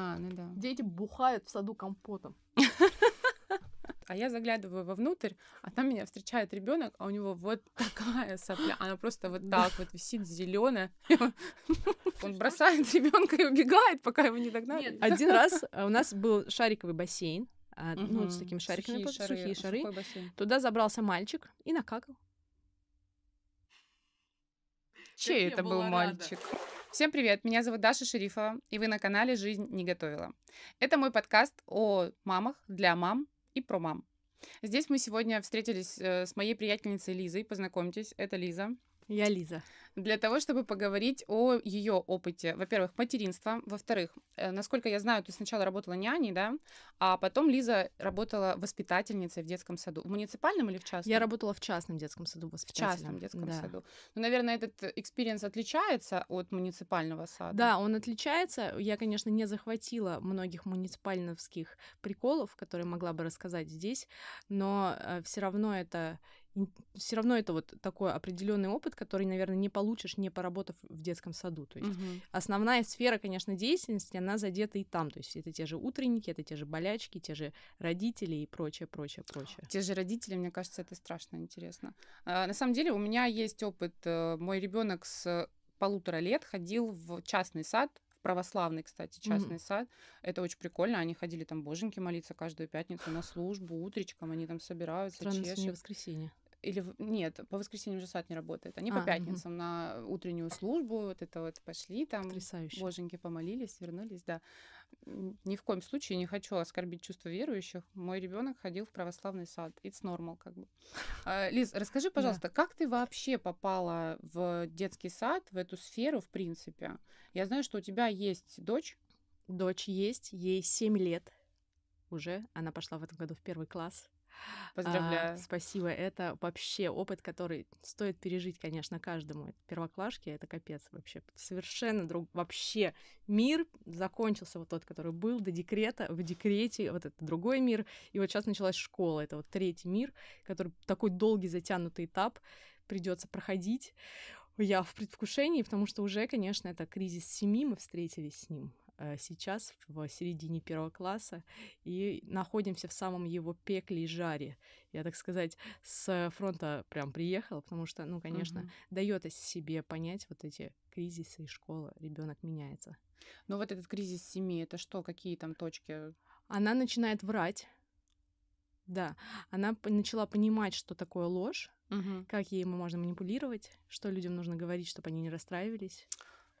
А, ну да. Дети бухают в саду компотом. А я заглядываю вовнутрь, а там меня встречает ребенок, а у него вот такая сопля. Она просто вот так вот висит зеленая. Он бросает ребенка и убегает, пока его не догнали. Один раз э, у нас был шариковый бассейн, а, ну, с такими шариками, Сухие шары, сухие шары. бассейн. Туда забрался мальчик и накакал. Чей это был была рада. Всем привет, меня зовут Даша Шерифова, и вы на канале «Жизнь не готовила». Это мой подкаст о мамах, для мам и про мам. Здесь мы сегодня встретились э, с моей приятельницей Лизой. Познакомьтесь, это Лиза. Я Лиза. Для того, чтобы поговорить о ее опыте. Во-первых, материнства. Во-вторых, э, насколько я знаю, ты сначала работала няней, да? А потом Лиза работала воспитательницей в детском саду. В муниципальном или в частном? Я работала в частном детском саду в воспитателем. частном детском Да. саду. Ну, наверное, этот experience отличается от муниципального сада. Да, он отличается. Я, конечно, не захватила многих муниципальновских приколов, которые могла бы рассказать здесь, но все равно это все равно это вот такой определенный опыт, который, наверное, не получишь, не поработав в детском саду. То есть Мгм. основная сфера, конечно, деятельности, она задета и там. То есть это те же утренники, это те же болячки, те же родители и прочее, прочее, прочее. Те же родители, мне кажется, это страшно интересно. А, на самом деле у меня есть опыт. э, Мой ребенок с полутора лет ходил в частный сад, православный, кстати, частный Мгм. сад. Это очень прикольно. Они ходили там боженьки молиться каждую пятницу на службу, утречком они там собираются, Странно, что не чешут. воскресенье. Или нет, по воскресеньям же сад не работает. Они А, по пятницам на утреннюю службу, вот это вот пошли там, Потрясающе. боженьки помолились, вернулись, да. Ни в коем случае не хочу оскорбить чувства верующих. Мой ребенок ходил в православный сад. It's normal, как бы. А, Лиз, расскажи, пожалуйста, как ты вообще попала в детский сад, в эту сферу, в принципе? Я знаю, что у тебя есть дочь. Дочь есть, ей 7 лет уже. Она пошла в этом году в первый класс. А, Поздравляю. спасибо. Это вообще опыт, который стоит пережить, конечно, каждому. Первоклашки — это капец вообще. Совершенно друг... Вообще мир закончился вот тот, который был до декрета. В декрете вот это другой мир. И вот сейчас началась школа. Это вот третий мир, который такой долгий затянутый этап придется проходить. Я в предвкушении, потому что уже, конечно, это кризис семьи, мы встретились с ним сейчас в середине первого класса и находимся в самом его пекле и жаре. Я, так сказать, с фронта прям приехала, потому что, ну, конечно, Мгм. дает о себе понять вот эти кризисы и школа, ребенок меняется. Ну вот этот кризис семьи, это что, какие там точки? Она начинает врать. Да, она начала понимать, что такое ложь, Мгм. как ей можно манипулировать, что людям нужно говорить, чтобы они не расстраивались.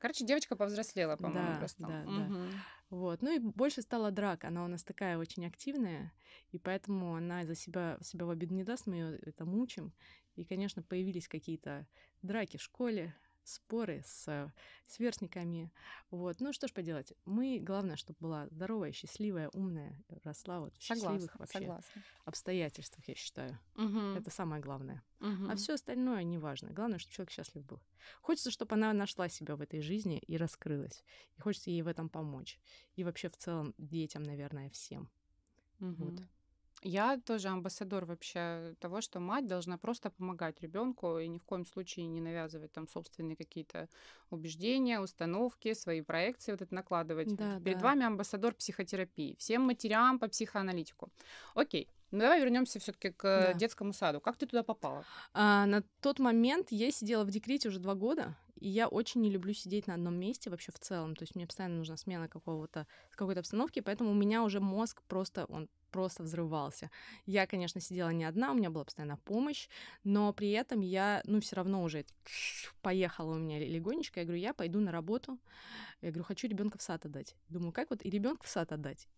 Короче, девочка повзрослела, по-моему, Да, просто. да, да. Мгм. Вот. Ну и больше стала драк. Она у нас такая очень активная, и поэтому она за себя, себя в обиду не даст, мы ее это мучим. И, конечно, появились какие-то драки в школе, споры с э, сверстниками. Вот. Ну что ж поделать. Мы, главное, чтобы была здоровая, счастливая, умная, росла вот в счастливых Согласна, вообще согласна. обстоятельствах, я считаю. Мгм. Это самое главное. Мгм. А все остальное не важно. Главное, чтобы человек счастлив был. Хочется, чтобы она нашла себя в этой жизни и раскрылась. И хочется ей в этом помочь. И вообще в целом детям, наверное, всем. Вот. Я тоже амбассадор вообще того, что мать должна просто помогать ребенку и ни в коем случае не навязывать там собственные какие-то убеждения, установки, свои проекции вот это накладывать. Да, Перед да. вами амбассадор психотерапии. Всем матерям по психоаналитику. Окей. Ну давай вернемся все-таки к Да. детскому саду. Как ты туда попала? А, на тот момент я сидела в декрете уже два года, и я очень не люблю сидеть на одном месте вообще в целом. То есть мне постоянно нужна смена какого-то какой-то обстановки, поэтому у меня уже мозг просто он просто взрывался. Я, конечно, сидела не одна, у меня была постоянно помощь, но при этом я, ну, все равно уже поехала у меня легонечко. Я говорю, я пойду на работу. Я говорю, хочу ребенка в сад отдать. Думаю, как вот и ребенка в сад отдать?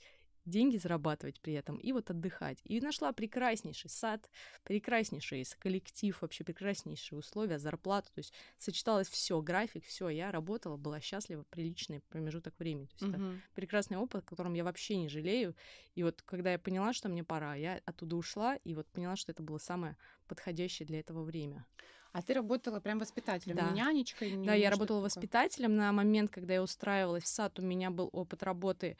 Деньги зарабатывать при этом и вот отдыхать. И нашла прекраснейший сад, прекраснейший коллектив, вообще прекраснейшие условия, зарплату. То есть сочеталось все, график, все. Я работала, была счастлива, приличный промежуток времени. То есть это Мгм. прекрасный опыт, о котором я вообще не жалею. И вот когда я поняла, что мне пора, я оттуда ушла и вот поняла, что это было самое подходящее для этого время. А ты работала прям воспитателем, Да. не нянечкой? не- Да, я работала такое? воспитателем. На момент, когда я устраивалась в сад, у меня был опыт работы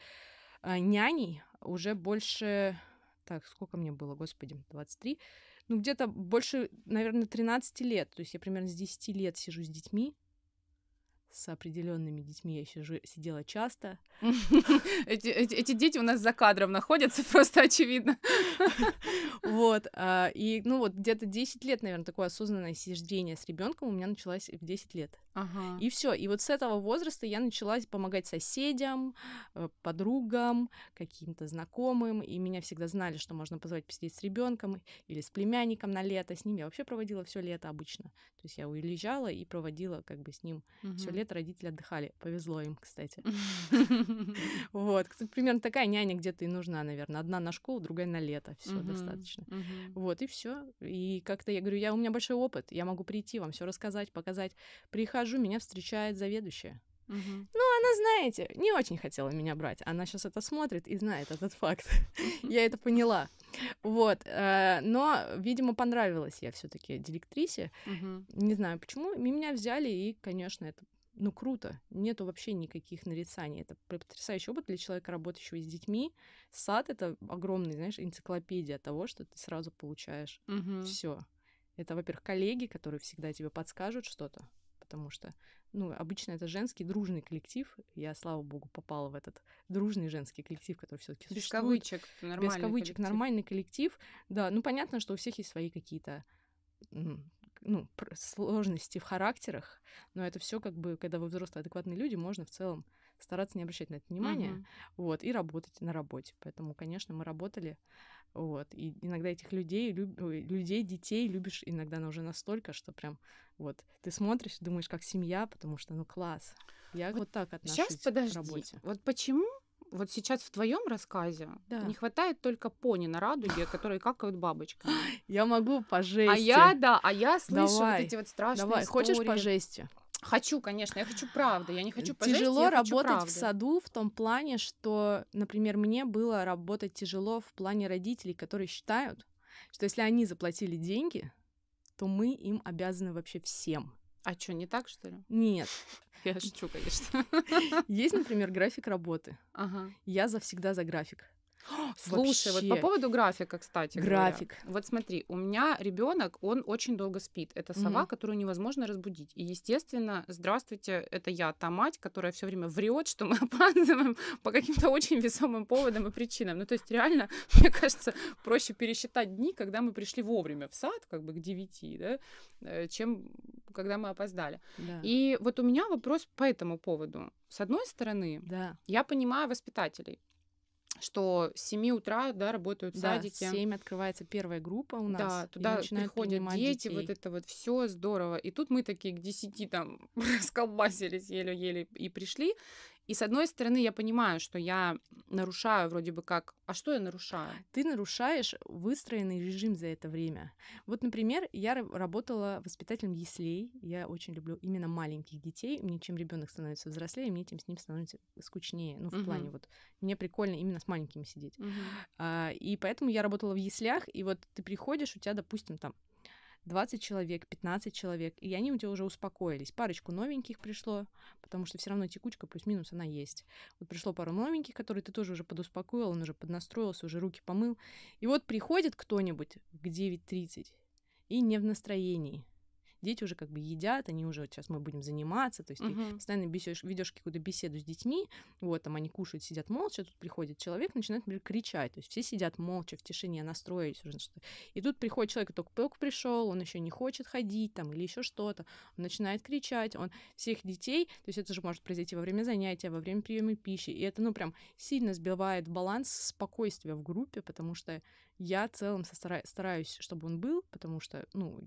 няней. Уже больше... Так, сколько мне было, господи, 23? Ну, где-то больше, наверное, 13 лет. То есть я примерно с 10 лет сижу с детьми, с определенными детьми я жи- сидела часто. эти, эти, эти дети у нас за кадром находятся, просто очевидно. Вот. А, и, ну, вот где-то 10 лет, наверное, такое осознанное сиждение с ребенком у меня началось в 10 лет. Ага. И все. И вот с этого возраста я начала помогать соседям, э, подругам, каким-то знакомым. И меня всегда знали, что можно позвать посидеть с ребенком или с племянником на лето. С ним я вообще проводила все лето обычно. То есть я уезжала и проводила как бы с ним угу. все лето. Родители отдыхали. Повезло им, кстати. Вот. Примерно такая няня где-то и нужна, наверное. Одна на школу, другая на лето. Все достаточно. Вот и все. И как-то я говорю, я у меня большой опыт. Я могу прийти вам все рассказать, показать. Прихожу прихожу, меня встречает заведующая. Угу. Ну, она, знаете, не очень хотела меня брать. Она сейчас это смотрит и знает этот факт. Я это поняла. Вот. Э, но, видимо, понравилась я все таки директрисе. Не знаю почему. Меня взяли, и, конечно, это ну, круто. Нету вообще никаких нарицаний. Это потрясающий опыт для человека, работающего с детьми. Сад — это огромный, знаешь, энциклопедия того, что ты сразу получаешь угу. все. Это, во-первых, коллеги, которые всегда тебе подскажут что-то потому что, ну, обычно это женский дружный коллектив. Я, слава богу, попала в этот дружный женский коллектив, который все таки Без кавычек, нормальный Без кавычек, коллектив. нормальный коллектив. Да, ну, понятно, что у всех есть свои какие-то ну, сложности в характерах, но это все как бы, когда вы взрослые адекватные люди, можно в целом стараться не обращать на это внимания, uh-huh. вот, и работать на работе. Поэтому, конечно, мы работали, вот, и иногда этих людей, люб... людей, детей любишь иногда уже настолько, что прям вот ты смотришь думаешь, как семья, потому что, ну, класс. Я вот, вот так отношусь сейчас, подожди, к работе. Вот почему вот сейчас в твоем рассказе да. не хватает только пони на радуге, которые какают бабочками. Я могу по жести. А я, да, а я слышу Давай. вот эти вот страшные Давай. истории. Хочешь по жести? Хочу, конечно, я хочу правды, я не хочу пожесть, Тяжело работать в саду в том плане, что, например, мне было работать тяжело в плане родителей, которые считают, что если они заплатили деньги, то мы им обязаны вообще всем. А что, не так, что ли? Нет. Я шучу, конечно. Есть, например, график работы. Ага. Я завсегда за график. Слушай, Вообще. вот по поводу графика, кстати. График. Говоря. Вот смотри, у меня ребенок, он очень долго спит. Это сова, угу. которую невозможно разбудить. И, естественно, здравствуйте, это я, та мать, которая все время врет, что мы опаздываем по каким-то очень весомым поводам и причинам. Ну, то есть, реально, мне кажется, проще пересчитать дни, когда мы пришли вовремя в сад, как бы к 9, да, э, чем когда мы опоздали. Да. И вот у меня вопрос по этому поводу. С одной стороны, да. я понимаю воспитателей что с 7 утра, да, работают да, садики. в 7 открывается первая группа у нас. Да, туда приходят дети, детей. вот это вот все здорово. И тут мы такие к 10 там расколбасились еле-еле и пришли. И с одной стороны, я понимаю, что я нарушаю вроде бы как... А что я нарушаю? Ты нарушаешь выстроенный режим за это время. Вот, например, я работала воспитателем яслей. Я очень люблю именно маленьких детей. Мне чем ребенок становится взрослее, мне тем с ним становится скучнее. Ну, в uh-huh. плане вот... Мне прикольно именно с маленькими сидеть. Uh-huh. А, и поэтому я работала в яслях, и вот ты приходишь, у тебя, допустим, там 20 человек, 15 человек, и они у тебя уже успокоились. Парочку новеньких пришло, потому что все равно текучка плюс-минус она есть. Вот пришло пару новеньких, которые ты тоже уже подуспокоил, он уже поднастроился, уже руки помыл. И вот приходит кто-нибудь к 9.30 и не в настроении дети уже как бы едят, они уже вот сейчас мы будем заниматься, то есть uh-huh. ты постоянно бесишь, ведешь какую-то беседу с детьми, вот там они кушают, сидят молча, тут приходит человек, начинает, например, кричать, то есть все сидят молча в тишине, настроились уже что и тут приходит человек, только-только пришел, он еще не хочет ходить там или еще что-то, он начинает кричать, он всех детей, то есть это же может произойти во время занятия, во время приема пищи, и это ну прям сильно сбивает баланс спокойствия в группе, потому что я в целом стараюсь, чтобы он был, потому что, ну,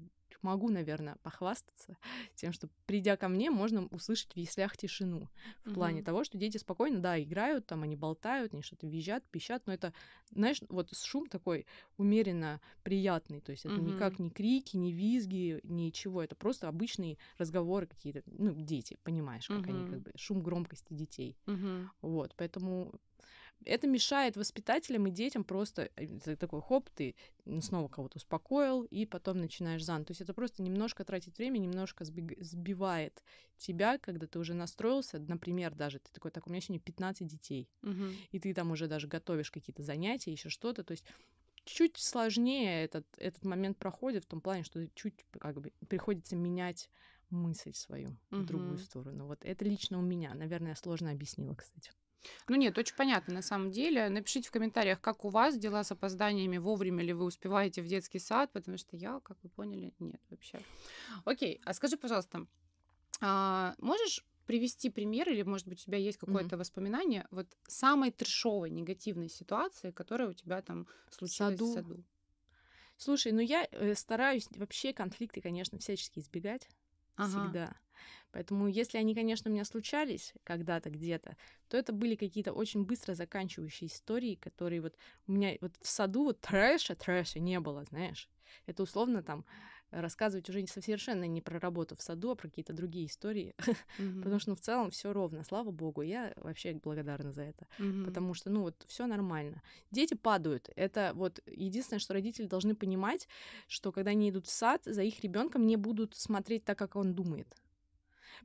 могу, наверное, похвастаться тем, что придя ко мне, можно услышать в яслях тишину. В mm-hmm. плане того, что дети спокойно, да, играют, там они болтают, они что-то визжат, пищат, но это, знаешь, вот шум такой умеренно приятный. То есть это mm-hmm. никак не крики, не визги, ничего. Это просто обычные разговоры какие-то, ну, дети, понимаешь, как mm-hmm. они как бы шум громкости детей. Mm-hmm. Вот, поэтому это мешает воспитателям и детям просто э, такой хоп, ты снова кого-то успокоил, и потом начинаешь зан. То есть это просто немножко тратить время, немножко сбивает тебя, когда ты уже настроился, например, даже ты такой, так, у меня сегодня 15 детей, угу. и ты там уже даже готовишь какие-то занятия, еще что-то, то есть чуть сложнее этот, этот момент проходит в том плане, что чуть как бы приходится менять мысль свою в другую сторону. Вот это лично у меня. Наверное, сложно объяснила, кстати. Ну нет, очень понятно на самом деле. Напишите в комментариях, как у вас дела с опозданиями, вовремя ли вы успеваете в детский сад, потому что я, как вы поняли, нет вообще. Окей, а скажи, пожалуйста, а, можешь привести пример, или, может быть, у тебя есть какое-то воспоминание вот самой трешовой негативной ситуации, которая у тебя там случилась саду? в саду? Слушай, ну я э, стараюсь вообще конфликты, конечно, всячески избегать. Ага. Всегда. Поэтому, если они, конечно, у меня случались когда-то где-то, то это были какие-то очень быстро заканчивающие истории, которые вот у меня вот в саду вот трэша, трэша не было, знаешь. Это условно там рассказывать уже совершенно не про работу в саду, а про какие-то другие истории. Мгм. Потому что ну, в целом все ровно, слава богу. Я вообще благодарна за это. Мгм. Потому что, ну, вот все нормально. Дети падают. Это вот единственное, что родители должны понимать, что когда они идут в сад, за их ребенком не будут смотреть так, как он думает.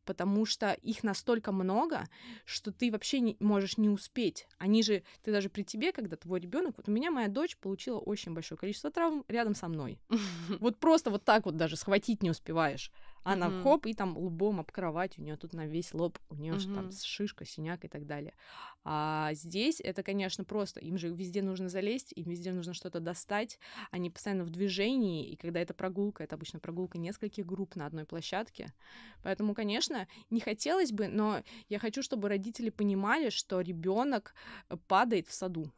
Потому что их настолько много, что ты вообще не можешь не успеть. Они же, ты даже при тебе, когда твой ребенок, вот у меня моя дочь получила очень большое количество травм рядом со мной. Вот просто вот так вот даже схватить не успеваешь. Она Мгм. хоп, и там лбом об кровать, у нее тут на весь лоб, у нее там Мгм. шишка, синяк и так далее. А здесь это, конечно, просто. Им же везде нужно залезть, им везде нужно что-то достать. Они постоянно в движении, и когда это прогулка, это обычно прогулка нескольких групп на одной площадке. Поэтому, конечно, не хотелось бы, но я хочу, чтобы родители понимали, что ребенок падает в саду.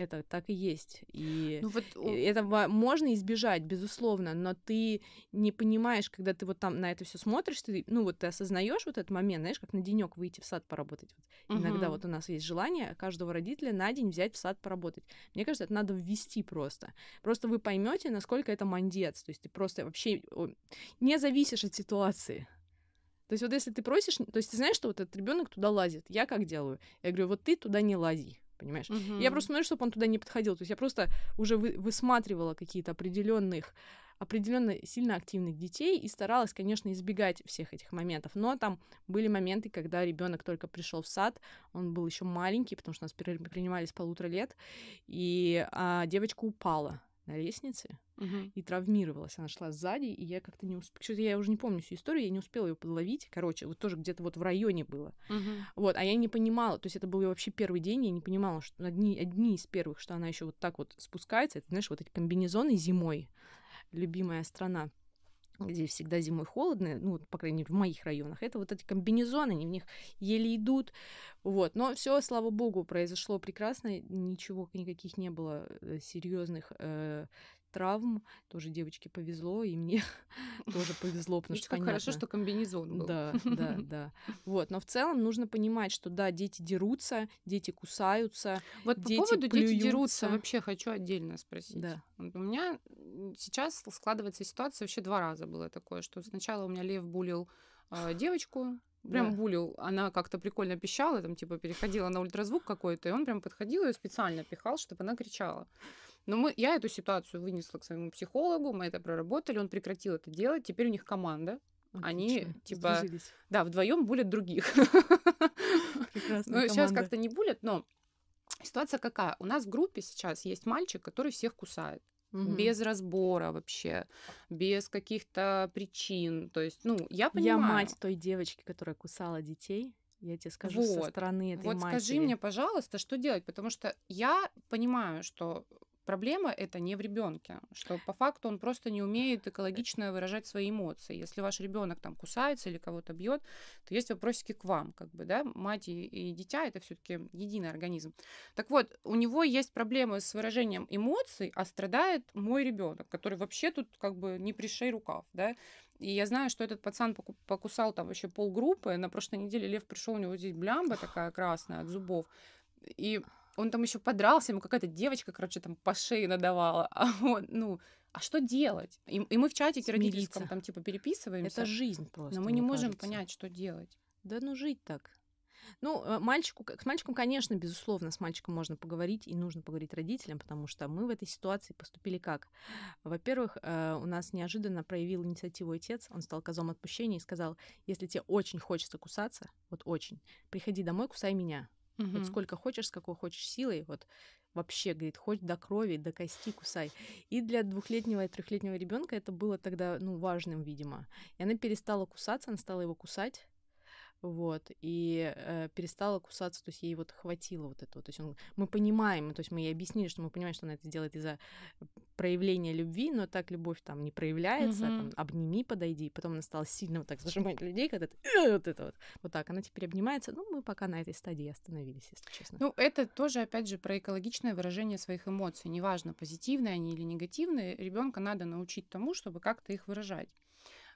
Это так и есть. И Ну вот этого можно избежать, безусловно, но ты не понимаешь, когда ты вот там на это все смотришь, ты, ну вот ты осознаешь вот этот момент, знаешь, как на денек выйти в сад поработать. Вот Иногда Мгм. вот у нас есть желание каждого родителя на день взять в сад поработать. Мне кажется, это надо ввести просто. Просто вы поймете, насколько это мандец. То есть ты просто вообще не зависишь от ситуации. То есть вот если ты просишь, то есть ты знаешь, что вот этот ребенок туда лазит, я как делаю? Я говорю, вот ты туда не лази, понимаешь? Я Мгм. просто смотрю, чтобы он туда не подходил. То есть я просто уже вы- высматривала какие-то определенных определенно сильно активных детей и старалась, конечно, избегать всех этих моментов. Но там были моменты, когда ребенок только пришел в сад, он был еще маленький, потому что нас принимали с полутора лет, и а, девочка упала на лестнице Мгм. и травмировалась. Она шла сзади, и я как-то не успела... Я уже не помню всю историю, я не успела ее подловить. Короче, вот тоже где-то вот в районе было. Мгм. Вот, а я не понимала, то есть это был вообще первый день, я не понимала, что одни, одни из первых, что она еще вот так вот спускается, это, знаешь, вот эти комбинезоны зимой, любимая страна, где всегда зимой холодно, ну, по крайней мере, в моих районах, это вот эти комбинезоны, они в них еле идут, вот, но все, слава богу, произошло прекрасно, ничего, никаких не было серьезных травм, тоже девочке повезло, и мне тоже повезло, потому что как хорошо, понятно. что комбинезон был. Да, да, да. Вот, но в целом нужно понимать, что да, дети дерутся, дети кусаются, Вот по поводу дети дерутся вообще хочу отдельно спросить. Да. У меня сейчас складывается ситуация вообще два раза было такое, что сначала у меня Лев булил э, девочку, прям Да. булил, она как-то прикольно пищала, там типа переходила на ультразвук какой-то, и он прям подходил и специально пихал, чтобы она кричала. Но мы, я эту ситуацию вынесла к своему психологу, мы это проработали, он прекратил это делать, теперь у них команда. Они, Отлично, типа, сдружились. Да, вдвоем булят других. Ну, сейчас как-то не булят, но ситуация какая? У нас в группе сейчас есть мальчик, который всех кусает. Мгм. Без разбора вообще, без каких-то причин. То есть, ну, я понимаю. Я мать той девочки, которая кусала детей. Я тебе скажу со Вот. стороны этой Вот матери. скажи мне, пожалуйста, что делать, потому что я понимаю, что проблема это не в ребенке, что по факту он просто не умеет экологично выражать свои эмоции. Если ваш ребенок там кусается или кого-то бьет, то есть вопросики к вам, как бы, да, мать и, и дитя это все-таки единый организм. Так вот, у него есть проблемы с выражением эмоций, а страдает мой ребенок, который вообще тут как бы не пришей рукав, да. И я знаю, что этот пацан поку- покусал там вообще полгруппы. На прошлой неделе Лев пришел, у него здесь блямба такая красная от зубов. И он там еще подрался, ему какая-то девочка, короче, там по шее надавала. А он, ну, а что делать? И, и мы в чатике родительском Смириться. там типа переписываемся, Это жизнь просто. но мы не можем кажется. понять, что делать. Да ну жить так. Ну, э, мальчику, к- с мальчиком, конечно, безусловно, с мальчиком можно поговорить, и нужно поговорить родителям, потому что мы в этой ситуации поступили как? Во-первых, э, у нас неожиданно проявил инициативу отец, он стал козом отпущения и сказал, если тебе очень хочется кусаться, вот очень, приходи домой, кусай меня. Угу. Вот сколько хочешь, с какой хочешь силой, вот вообще, говорит, хоть до крови, до кости кусай. И для двухлетнего и трехлетнего ребенка это было тогда, ну, важным, видимо. И она перестала кусаться, она стала его кусать, вот, и э, перестала кусаться, то есть ей вот хватило вот этого, то есть он, мы понимаем, то есть мы ей объяснили, что мы понимаем, что она это делает из-за проявления любви, но так любовь там не проявляется, mm-hmm. там, обними, подойди, потом она стала сильно вот так зажимать людей, когда ты, э, вот это вот, вот так, она теперь обнимается, ну, мы пока на этой стадии остановились, если честно. Ну, это тоже, опять же, про экологичное выражение своих эмоций, неважно, позитивные они или негативные, ребенка надо научить тому, чтобы как-то их выражать.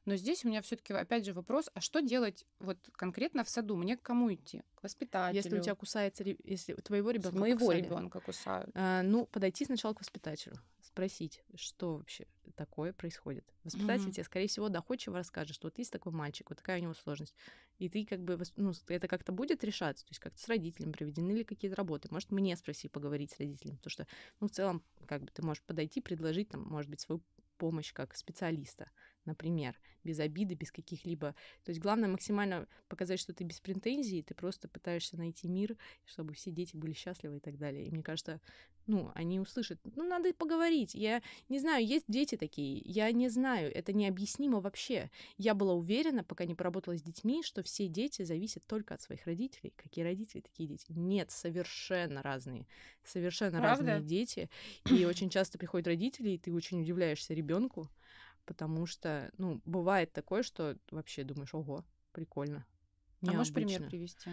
Но здесь у меня все-таки опять же вопрос, а что делать вот конкретно в саду? Мне к кому идти? К воспитателю? Если у тебя кусается, если у твоего ребенка моего ребенка кусают. А, ну, подойти сначала к воспитателю, спросить, что вообще такое происходит. Воспитатель mm-hmm. тебе, скорее всего, доходчиво расскажет, что вот есть такой мальчик, вот такая у него сложность. И ты как бы, ну, это как-то будет решаться, то есть как-то с родителем проведены ли какие-то работы. Может, мне спроси поговорить с родителем, потому что, ну, в целом, как бы ты можешь подойти, предложить, там, может быть, свою помощь как специалиста например, без обиды, без каких-либо... То есть главное максимально показать, что ты без претензий, ты просто пытаешься найти мир, чтобы все дети были счастливы и так далее. И мне кажется, ну, они услышат, ну, надо поговорить. Я не знаю, есть дети такие, я не знаю, это необъяснимо вообще. Я была уверена, пока не поработала с детьми, что все дети зависят только от своих родителей. Какие родители, такие дети. Нет, совершенно разные. Совершенно Правда? разные дети. И очень часто приходят родители, и ты очень удивляешься ребенку, потому что, ну, бывает такое, что вообще думаешь, ого, прикольно. Необычно. А можешь пример привести?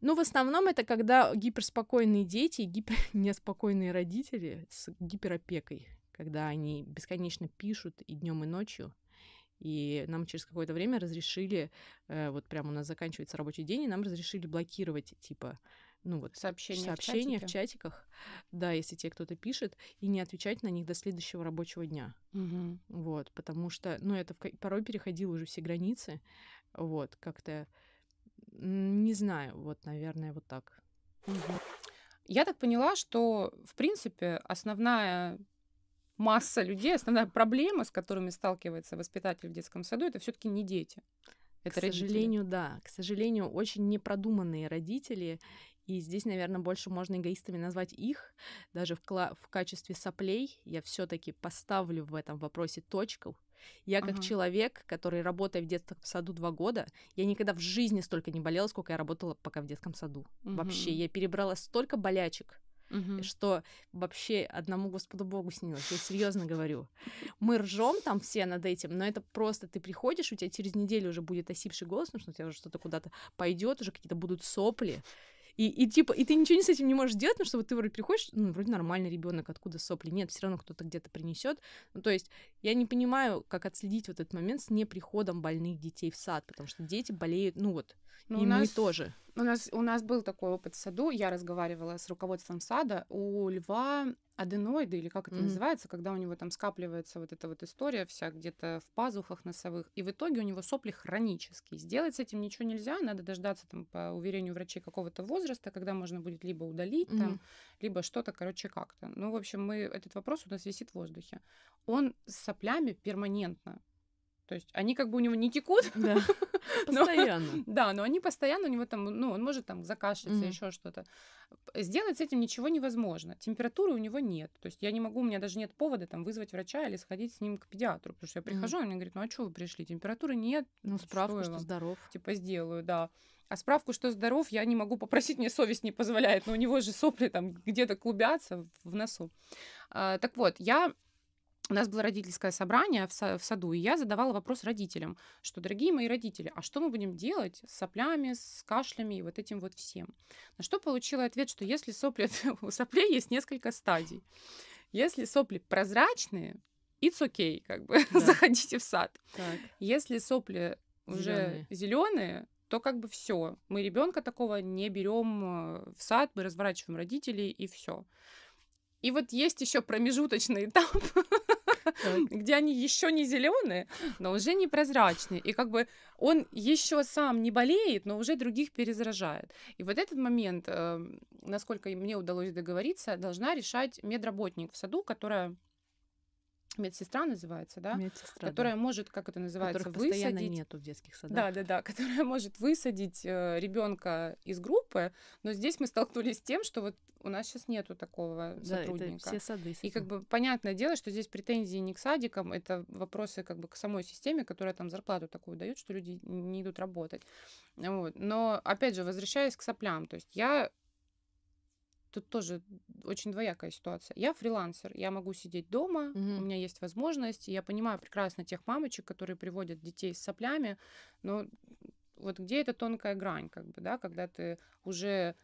Ну, в основном это когда гиперспокойные дети, гипер неспокойные родители с гиперопекой, когда они бесконечно пишут и днем, и ночью. И нам через какое-то время разрешили, э, вот прямо у нас заканчивается рабочий день, и нам разрешили блокировать, типа, ну вот сообщения, сообщения в, в чатиках, да, если тебе кто-то пишет, и не отвечать на них до следующего рабочего дня. Угу. Вот, потому что, ну, это порой переходило уже все границы, вот, как-то, не знаю, вот, наверное, вот так. Угу. Я так поняла, что, в принципе, основная масса людей, основная проблема, с которыми сталкивается воспитатель в детском саду, это все-таки не дети. Это к родители. сожалению, да. К сожалению, очень непродуманные родители. И здесь, наверное, больше можно эгоистами назвать их. Даже в, кла- в качестве соплей я все-таки поставлю в этом вопросе точку. Я как ага. человек, который работает в детском саду два года, я никогда в жизни столько не болела, сколько я работала пока в детском саду. Угу. Вообще, я перебрала столько болячек, угу. что вообще одному Господу Богу снилось. Я серьезно говорю. Мы ржем там все над этим, но это просто ты приходишь, у тебя через неделю уже будет осипший голос, потому что у тебя уже что-то куда-то пойдет, уже какие-то будут сопли. И, и типа, и ты ничего с этим не можешь делать, потому что вот ты вроде приходишь, ну, вроде нормальный ребенок, откуда сопли? Нет, все равно кто-то где-то принесет. Ну, то есть я не понимаю, как отследить вот этот момент с неприходом больных детей в сад, потому что дети болеют, ну вот, ну, и нас, мы тоже. У нас, у нас был такой опыт в саду. Я разговаривала с руководством сада. У льва аденоиды, или как это mm-hmm. называется, когда у него там скапливается вот эта вот история вся где-то в пазухах носовых. И в итоге у него сопли хронические. Сделать с этим ничего нельзя. Надо дождаться, там, по уверению врачей, какого-то возраста, когда можно будет либо удалить, mm-hmm. там, либо что-то, короче, как-то. Ну, в общем, мы, этот вопрос у нас висит в воздухе. Он с соплями перманентно. То есть они как бы у него не текут. Да. Постоянно. Но, да, но они постоянно у него там, ну, он может там закашляться, mm-hmm. еще что-то. Сделать с этим ничего невозможно. Температуры у него нет. То есть я не могу, у меня даже нет повода там вызвать врача или сходить с ним к педиатру. Потому что я прихожу, mm-hmm. он мне говорит, ну а что вы пришли? Температуры нет. Ну, справку, что, что здоров. Типа сделаю, да. А справку, что здоров, я не могу попросить, мне совесть не позволяет. Но у него же сопли там где-то клубятся в носу. А, так вот, я у нас было родительское собрание в, са- в саду, и я задавала вопрос родителям, что, дорогие мои родители, а что мы будем делать с соплями, с кашлями и вот этим вот всем? На что получила ответ, что если сопли, у соплей есть несколько стадий. Если сопли прозрачные, it's okay, как бы, да. заходите в сад. Так. Если сопли уже зеленые, то как бы все. Мы ребенка такого не берем э, в сад, мы разворачиваем родителей и все. И вот есть еще промежуточный этап, где они еще не зеленые, но уже не прозрачные. И как бы он еще сам не болеет, но уже других перезаражает. И вот этот момент, эм, насколько мне удалось договориться, должна решать медработник в саду, которая медсестра называется, да, Медсестра, которая да. может, как это называется, Которых высадить. нету в детских садах. Да, да, да, которая может высадить ребенка из группы, но здесь мы столкнулись с тем, что вот у нас сейчас нету такого Да, это сотрудника. все сады И как бы понятное дело, что здесь претензии не к садикам, это вопросы как бы к самой системе, которая там зарплату такую дает, что люди не идут работать. Вот. Но опять же, возвращаясь к соплям, то есть я тут тоже очень двоякая ситуация. Я фрилансер, я могу сидеть дома, Мгм. у меня есть возможность, я понимаю прекрасно тех мамочек, которые приводят детей с соплями, но вот где эта тонкая грань, как бы, да, когда ты уже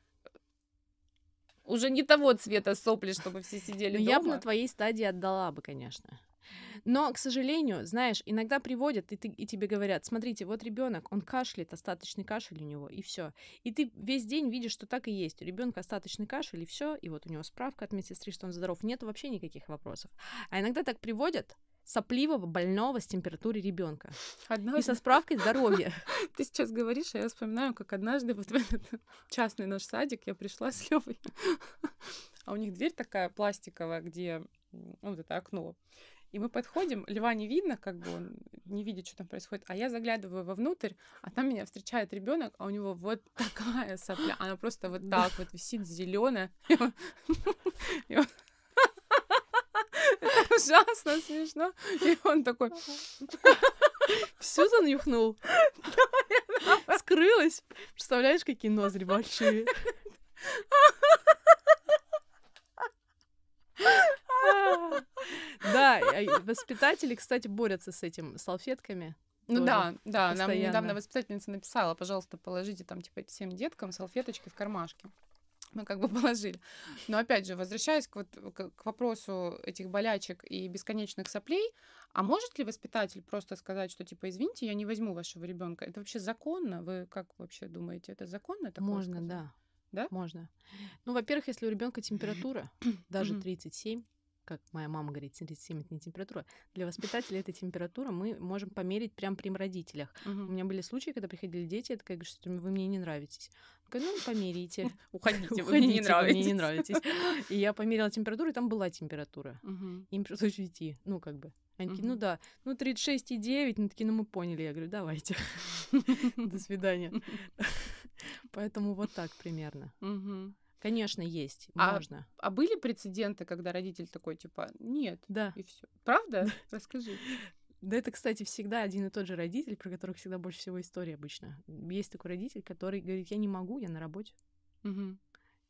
уже не того цвета сопли, чтобы все сидели Ну, дома. я бы на твоей стадии отдала бы, конечно. Но, к сожалению, знаешь, иногда приводят, и, ты, и тебе говорят, смотрите, вот ребенок, он кашляет, остаточный кашель у него, и все. И ты весь день видишь, что так и есть. У ребенка остаточный кашель, и все, и вот у него справка от медсестры, что он здоров. Нет вообще никаких вопросов. А иногда так приводят сопливого, больного с температурой ребенка. И Однажды со справкой здоровья. ты сейчас говоришь, а я вспоминаю, как однажды вот в этот частный наш садик я пришла с Левой, а у них дверь такая пластиковая, где ну, вот это окно. И мы подходим, льва не видно, как бы он не видит, что там происходит, а я заглядываю вовнутрь, а там меня встречает ребенок, а у него вот такая сопля, она просто вот так вот висит зеленая. Это ужасно смешно. И он такой, Всю занюхнул. Скрылась. Представляешь, какие ноздри большие. Да, воспитатели, кстати, борются с этим салфетками. Ну да, да, нам недавно воспитательница написала, пожалуйста, положите там типа всем деткам салфеточки в кармашке. Мы как бы положили. Но опять же, возвращаясь к, вот, к, к вопросу этих болячек и бесконечных соплей, а может ли воспитатель просто сказать, что типа, извините, я не возьму вашего ребенка? Это вообще законно? Вы как вообще думаете, это законно такое Можно, сказать? да. Да? Можно. Ну, во-первых, если у ребенка температура, даже Мгм. 37, как моя мама говорит, 37 это не температура. Для воспитателя это температура мы можем померить прямо при родителях. У Мгм. меня были случаи, когда приходили дети, я такая говорю, что вы мне не нравитесь. Говорю, ну, померите. Уходите, вы мне не вы мне не нравитесь. нравитесь. И я померила температуру, и там была температура. Им пришлось уйти. Ну, как бы. Они такие, ну да, ну 36,9. Ну, такие, ну мы поняли. Я говорю, давайте. До свидания. Поэтому вот так примерно. Конечно, есть. А Можно. А были прецеденты, когда родитель такой, типа, нет, Да. и все. Правда? Расскажи. Да это, кстати, всегда один и тот же родитель, про которых всегда больше всего истории обычно. Есть такой родитель, который говорит, я не могу, я на работе, Мгм.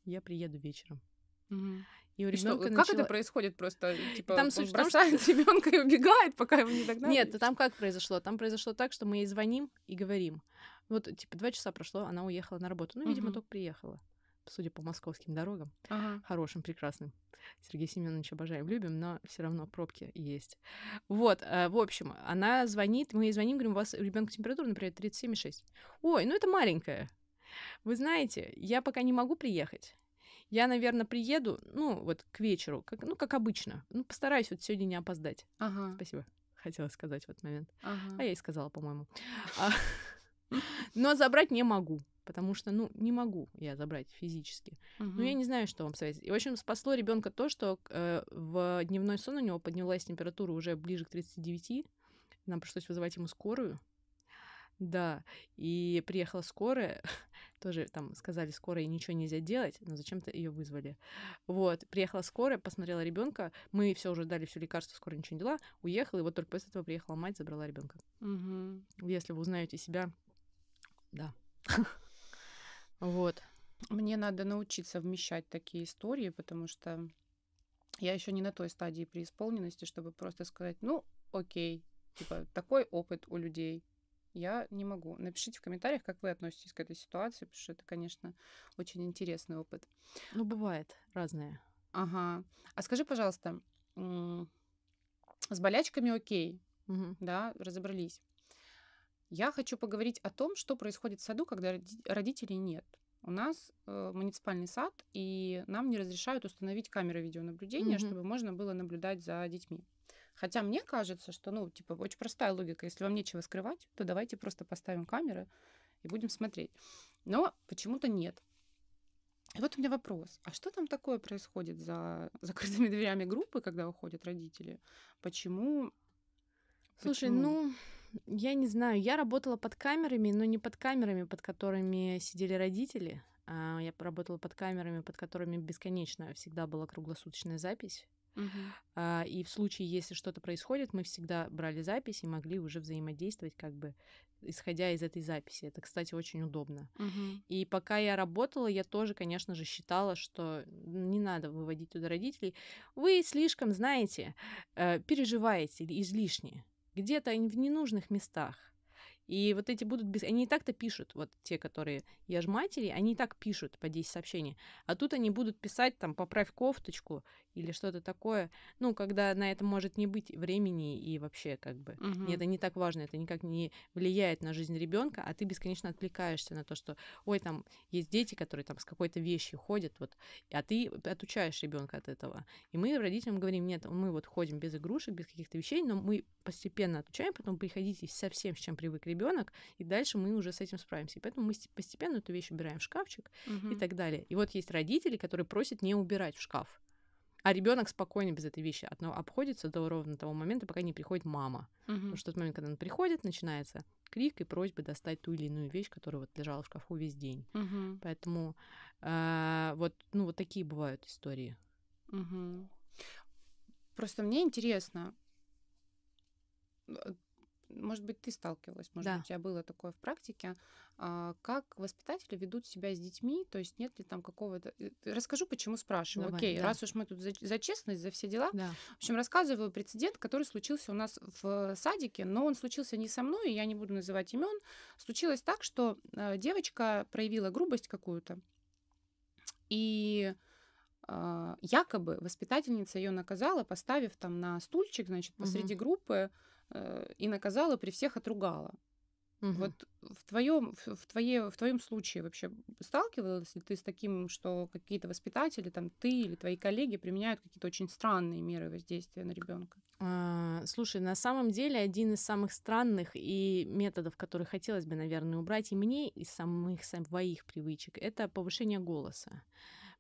я приеду вечером. Мгм. И у И что, ребенка как это происходит просто? Типа, Там он что- бросает ребенка и убегает, пока его не догнали? Нет, там как произошло? Там произошло так, что мы ей звоним и говорим. Вот, типа, два часа прошло, она уехала на работу. Ну, видимо, Мгм. только приехала. Судя по московским дорогам. Ага. Хорошим, прекрасным. Сергей Семенович обожаем, любим, но все равно пробки есть. Вот, э, в общем, она звонит, мы ей звоним, говорим, у вас у ребенка температура, например, 37,6. Ой, ну это маленькая. Вы знаете, я пока не могу приехать. Я, наверное, приеду, ну, вот к вечеру, как, ну, как обычно. Ну, постараюсь вот сегодня не опоздать. Ага. Спасибо. Хотела сказать в этот момент. А Ага. я и сказала, по-моему. А, Но забрать не могу, потому что, ну, не могу я забрать физически. Ну, я Мгм. не знаю, что вам советовать. И, в общем, спасло ребенка то, что э, в дневной сон у него поднялась температура уже ближе к 39. Нам пришлось вызывать ему скорую. Да, и приехала скорая, тоже там сказали, скорой ничего нельзя делать, но зачем-то ее вызвали. Вот, приехала скорая, посмотрела ребенка, мы все уже дали все лекарства, скорая ничего не дала, уехала, и вот только после этого приехала мать, забрала ребенка. Мгм. Если вы узнаете себя, да. Вот. Мне надо научиться вмещать такие истории, потому что я еще не на той стадии преисполненности, чтобы просто сказать, ну, окей, типа, такой опыт у людей. Я не могу. Напишите в комментариях, как вы относитесь к этой ситуации, потому что это, конечно, очень интересный опыт. Ну, бывает разное. Ага. А скажи, пожалуйста, с болячками окей, Мгм. да, разобрались. Я хочу поговорить о том, что происходит в саду, когда роди- родителей нет. У нас э, муниципальный сад, и нам не разрешают установить камеры видеонаблюдения, Мгм. чтобы можно было наблюдать за детьми. Хотя мне кажется, что, ну, типа, очень простая логика. Если вам нечего скрывать, то давайте просто поставим камеры и будем смотреть. Но почему-то нет. И вот у меня вопрос. А что там такое происходит за закрытыми дверями группы, когда уходят родители? Почему? Слушай, Почему? ну, я не знаю. Я работала под камерами, но не под камерами, под которыми сидели родители. А я работала под камерами, под которыми бесконечно всегда была круглосуточная запись. Мгм. А, И в случае, если что-то происходит, мы всегда брали запись и могли уже взаимодействовать, как бы исходя из этой записи. Это, кстати, очень удобно. Мгм. И пока я работала, я тоже, конечно же, считала, что не надо выводить туда родителей. Вы слишком, знаете, э, переживаете излишне. Где-то в ненужных местах. И вот эти будут... Без... Они и так-то пишут, вот те, которые я ж матери, они и так пишут по 10 сообщений. А тут они будут писать там «поправь кофточку» или что-то такое. Ну, когда на это может не быть времени и вообще как бы... Мгм. И это не так важно, это никак не влияет на жизнь ребенка, а ты бесконечно отвлекаешься на то, что, ой, там есть дети, которые там с какой-то вещью ходят, вот, а ты отучаешь ребенка от этого. И мы родителям говорим, нет, мы вот ходим без игрушек, без каких-то вещей, но мы постепенно отучаем, потом приходите со всем, с чем привык ребенок, и дальше мы уже с этим справимся. И поэтому мы постепенно эту вещь убираем в шкафчик и Мгм. так далее. И вот есть родители, которые просят не убирать в шкаф. А ребенок спокойно без этой вещи одно обходится до ровно того момента, пока не приходит мама. Мгм. Потому что тот момент, когда он приходит, начинается крик и просьба достать ту или иную вещь, которая вот лежала в шкафу весь день. Мгм. Поэтому а, вот, ну, вот такие бывают истории. Мгм. Просто мне интересно, э, может быть, ты сталкивалась, может Да. быть, у тебя было такое в практике, а, как воспитатели ведут себя с детьми, то есть нет ли там какого-то... э, Расскажу, почему спрашиваю. Давай, Окей, да. раз уж мы тут за, за честность, за все дела. Да. В общем, рассказываю прецедент, который случился у нас в садике, но он случился не со мной, и я не буду называть имен. Случилось так, что э, девочка проявила грубость какую-то, и а, якобы воспитательница ее наказала, поставив там на стульчик, значит, посреди группы, э, и наказала при всех отругала. Мгм. Вот в твоем в, в твое, в твоем случае вообще сталкивалась ли ты с таким, что какие-то воспитатели, там ты или твои коллеги применяют какие-то очень странные меры воздействия на ребенка? А, Слушай, на самом деле один из самых странных и методов, которые хотелось бы, наверное, убрать и мне из самых своих привычек, это повышение голоса.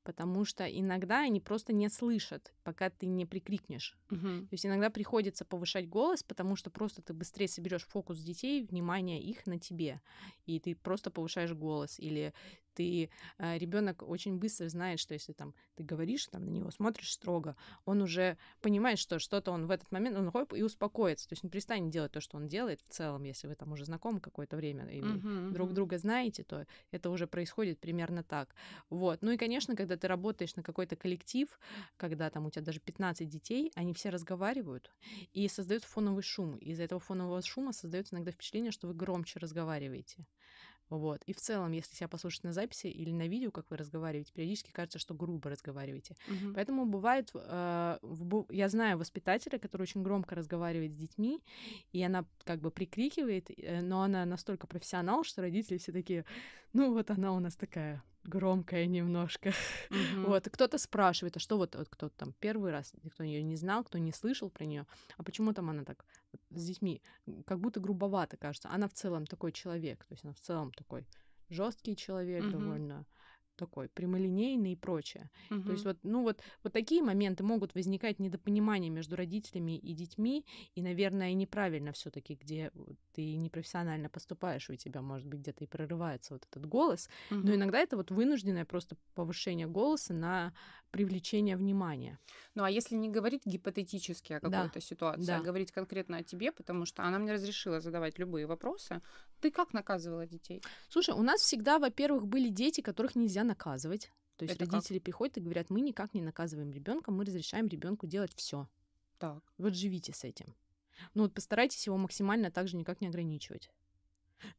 Потому что иногда они просто не слышат, пока ты не прикрикнешь. Мгм. То есть иногда приходится повышать голос, потому что просто ты быстрее соберешь фокус детей, внимание их на тебе, и ты просто повышаешь голос, или ты ребенок очень быстро знает, что если там ты говоришь, там на него смотришь строго, он уже понимает, что что-то он в этот момент он хоп, и успокоится, то есть он перестанет делать то, что он делает в целом, если вы там уже знакомы какое-то время и Мгм, друг мгм. друга знаете, то это уже происходит примерно так. Вот. Ну и, конечно, когда ты работаешь на какой-то коллектив, когда там у тебя даже 15 детей, они все разговаривают, и создается фоновый шум. Из-за этого фонового шума создается иногда впечатление, что вы громче разговариваете. Вот. И в целом, если себя послушать на записи или на видео, как вы разговариваете, периодически кажется, что грубо разговариваете. Мгм. Поэтому бывает, э, в я знаю воспитателя, который очень громко разговаривает с детьми, и она как бы прикрикивает, э, но она настолько профессионал, что родители все такие, ну вот она у нас такая громкая немножко. Мгм. Вот, и кто-то спрашивает, а что вот, вот кто-то там первый раз, кто ее не знал, кто не слышал про нее, а почему там она так с детьми, как будто грубовато кажется. Она в целом такой человек, то есть она в целом такой жесткий человек, Мгм. довольно такой прямолинейный и прочее. То есть вот, ну вот, вот такие моменты могут возникать недопонимание между родителями и детьми, и, наверное, неправильно все таки где ты непрофессионально поступаешь, у тебя, может быть, где-то и прорывается вот этот голос, но Мгм. иногда это вот вынужденное просто повышение голоса на привлечение внимания. Ну, а если не говорить гипотетически о Да, какой-то ситуации, да. а говорить конкретно о тебе, потому что она мне разрешила задавать любые вопросы, ты как наказывала детей? Слушай, у нас всегда, во-первых, были дети, которых нельзя наказывать. То есть Это как? родители приходят и говорят, мы никак не наказываем ребенка, мы разрешаем ребенку делать все. Так. Вот живите с этим. Ну вот постарайтесь его максимально также никак не ограничивать.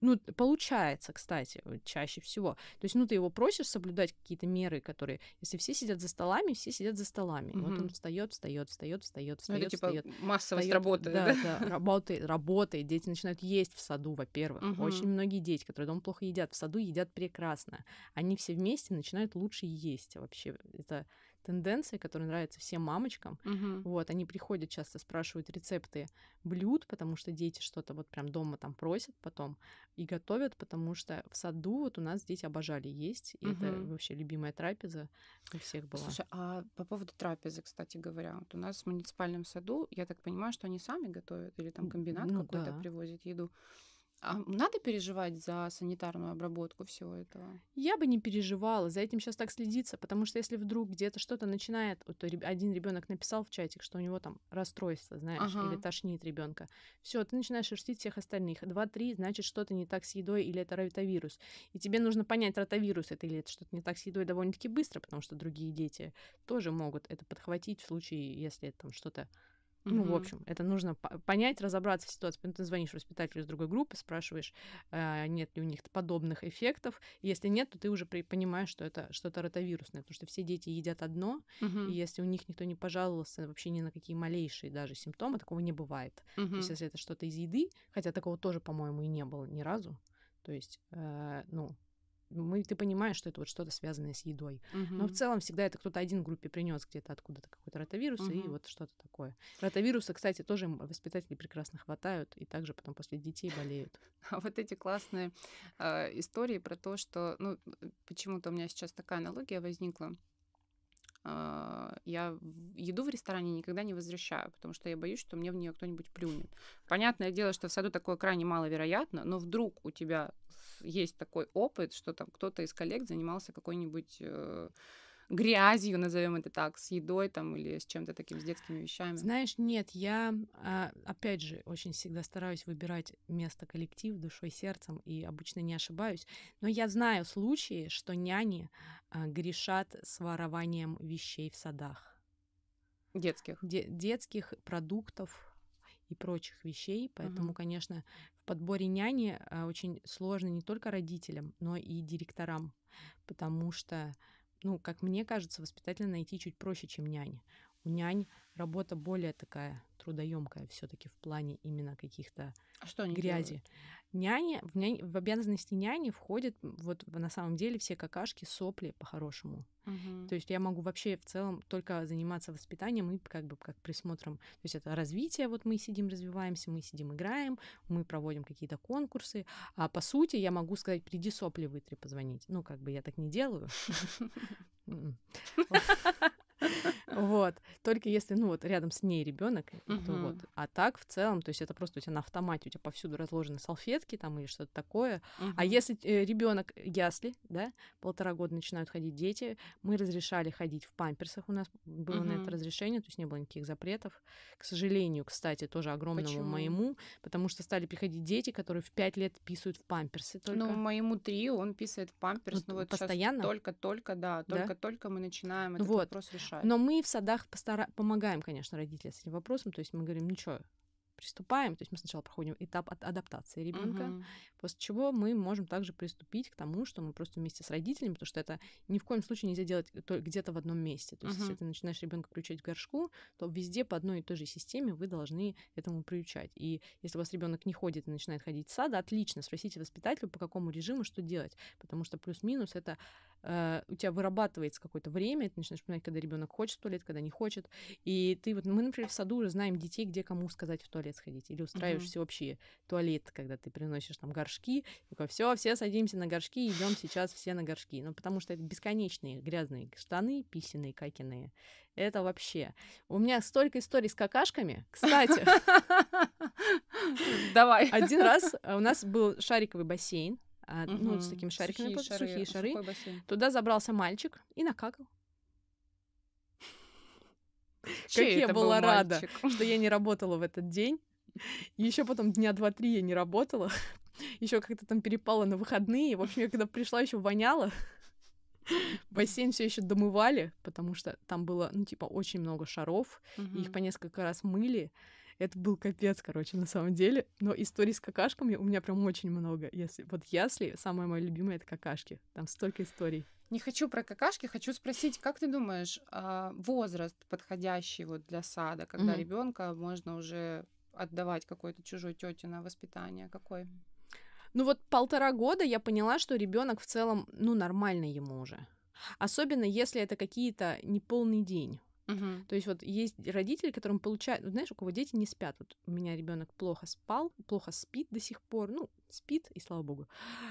Ну, получается, кстати, чаще всего. То есть, ну, ты его просишь соблюдать какие-то меры, которые, если все сидят за столами, все сидят за столами. И Вот он Мгм. встает, встает, встает, встает, Ну, это встает, типа встает. массовость встаёт. работает, Да, да? да, работает, работает. Дети начинают есть в саду, во-первых. Мгм. Очень многие дети, которые дома плохо едят, в саду едят прекрасно. Они все вместе начинают лучше есть вообще. Это тенденция, которая нравится всем мамочкам. Мгм. Вот, они приходят часто, спрашивают рецепты блюд, потому что дети что-то вот прям дома там просят потом и готовят, потому что в саду вот у нас дети обожали есть, и это Мгм. вообще любимая трапеза у всех была. Слушай, а по поводу трапезы, кстати говоря, вот у нас в муниципальном саду, я так понимаю, что они сами готовят или там комбинат ну какой-то да. привозит еду. А надо переживать за санитарную обработку всего этого? Я бы не переживала, за этим сейчас так следится, потому что если вдруг где-то что-то начинает, вот один ребенок написал в чатик, что у него там расстройство, знаешь, или Ага. тошнит ребенка, все, ты начинаешь шерстить всех остальных. Два-три, значит, что-то не так с едой или это ротавирус. И тебе нужно понять, ротавирус это или это что-то не так с едой довольно-таки быстро, потому что другие дети тоже могут это подхватить в случае, если это там что-то ну, в общем, это нужно по- понять, разобраться в ситуации. Поэтому ты звонишь воспитателю из другой группы, спрашиваешь, а, нет ли у них подобных эффектов. Если нет, то ты уже понимаешь, что это что-то ротовирусное, потому что все дети едят одно, Мгм. и если у них никто не пожаловался вообще ни на какие малейшие даже симптомы, такого не бывает. То Мгм. есть если это что-то из еды, хотя такого тоже, по-моему, и не было ни разу, то есть, э, ну, мы, ты понимаешь, что это вот что-то связанное с едой. Но в целом всегда это кто-то один в группе принес где-то откуда-то какой-то ротавирус, и Мгм. вот что-то такое. Ротавируса, кстати, тоже воспитатели прекрасно хватают, и также потом после детей болеют. А вот эти классные э, истории про то, что, ну, э, почему-то у меня сейчас такая аналогия возникла. А, Я еду в ресторане никогда не возвращаю, потому что я боюсь, что мне в нее кто-нибудь плюнет. Понятное дело, что в саду такое крайне маловероятно, но вдруг у тебя есть такой опыт, что там кто-то из коллег занимался какой-нибудь э, грязью, назовем это так, с едой там или с чем-то таким, с детскими вещами. Знаешь, нет, я, а, опять же, очень всегда стараюсь выбирать место коллектив душой, сердцем, и обычно не ошибаюсь. Но я знаю случаи, что няни а, грешат с ворованием вещей в садах. Детских. де- детских продуктов и прочих вещей. Поэтому, Мгм. конечно, в подборе няни а, очень сложно не только родителям, но и директорам, потому что, ну, как мне кажется, воспитателя найти чуть проще, чем нянь. У нянь работа более такая трудоемкая все-таки в плане именно каких-то А что они грязи. Няни, в, няни, в обязанности няни входят вот на самом деле все какашки, сопли по-хорошему. Мгм. То есть я могу вообще в целом только заниматься воспитанием и как бы как присмотром. То есть это развитие, вот мы сидим, развиваемся, мы сидим, играем, мы проводим какие-то конкурсы. А по сути я могу сказать, приди сопли вытри, позвонить. Ну, как бы я так не делаю. Вот. Только если, ну, вот рядом с ней ребенок, то вот. А так в целом, то есть это просто у тебя на автомате, у тебя повсюду разложены салфетки там или что-то такое. А если ребенок ясли, да, полтора года начинают ходить дети, мы разрешали ходить в памперсах, у нас было на это разрешение, то есть не было никаких запретов. К сожалению, кстати, тоже огромному Почему? моему, потому что стали приходить дети, которые в пять лет писают в памперсы только. Ну, моему трио он писает в памперс, ну вот постоянно? только-только, да, Да? только-только мы начинаем этот Вот. вопрос решать. Но мы в садах постара... помогаем, конечно, родителям с этим вопросом. То есть мы говорим, ну что, приступаем. То есть мы сначала проходим этап от адаптации ребенка, Мгм. после чего мы можем также приступить к тому, что мы просто вместе с родителями, потому что это ни в коем случае нельзя делать то- где-то в одном месте. То есть если Мгм. ты начинаешь ребенка приучать к горшку, то везде по одной и той же системе вы должны этому приучать. И если у вас ребенок не ходит и начинает ходить в сад, отлично, спросите воспитателя, по какому режиму что делать, потому что плюс-минус это э, у тебя вырабатывается какое-то время, ты начинаешь понимать, когда ребенок хочет в туалет, когда не хочет. И ты вот, мы, например, в саду уже знаем детей, где кому сказать в туалет сходить. Или устраиваешь Мгм. всеобщий туалет, когда ты приносишь там горшки. Такой, все, все садимся на горшки, идем сейчас все на горшки. Ну, потому что это бесконечные грязные штаны, писаные, какиные. Это вообще. У меня столько историй с какашками. Кстати, Давай. один раз э, у нас был шариковый бассейн. а, Ну, с такими шариками, Сухие шары. Туда забрался мальчик и накакал. Чей я была рада. что я не работала в этот день. Еще потом дня два-три я не работала. Еще как-то там перепала на выходные. В общем, я когда пришла, еще воняла. Бассейн все еще домывали, потому что там было, ну, типа, очень много шаров. и Их по несколько раз мыли. Это был капец, короче, на самом деле. Но историй с какашками у меня прям очень много. Если вот ясли, самое мое любимое это какашки. Там столько историй. Не хочу про какашки, хочу спросить, как ты думаешь, а, возраст подходящий вот для сада, когда Мгм. ребенка можно уже отдавать какой-то чужой тете на воспитание, какой? Ну вот полтора года я поняла, что ребенок в целом, ну, нормально ему уже. Особенно если это какие-то неполный день. Мгм. То есть вот есть родители, которым получают, знаешь, у кого дети не спят. Вот у меня ребенок плохо спал, плохо спит до сих пор, ну, спит, и слава богу.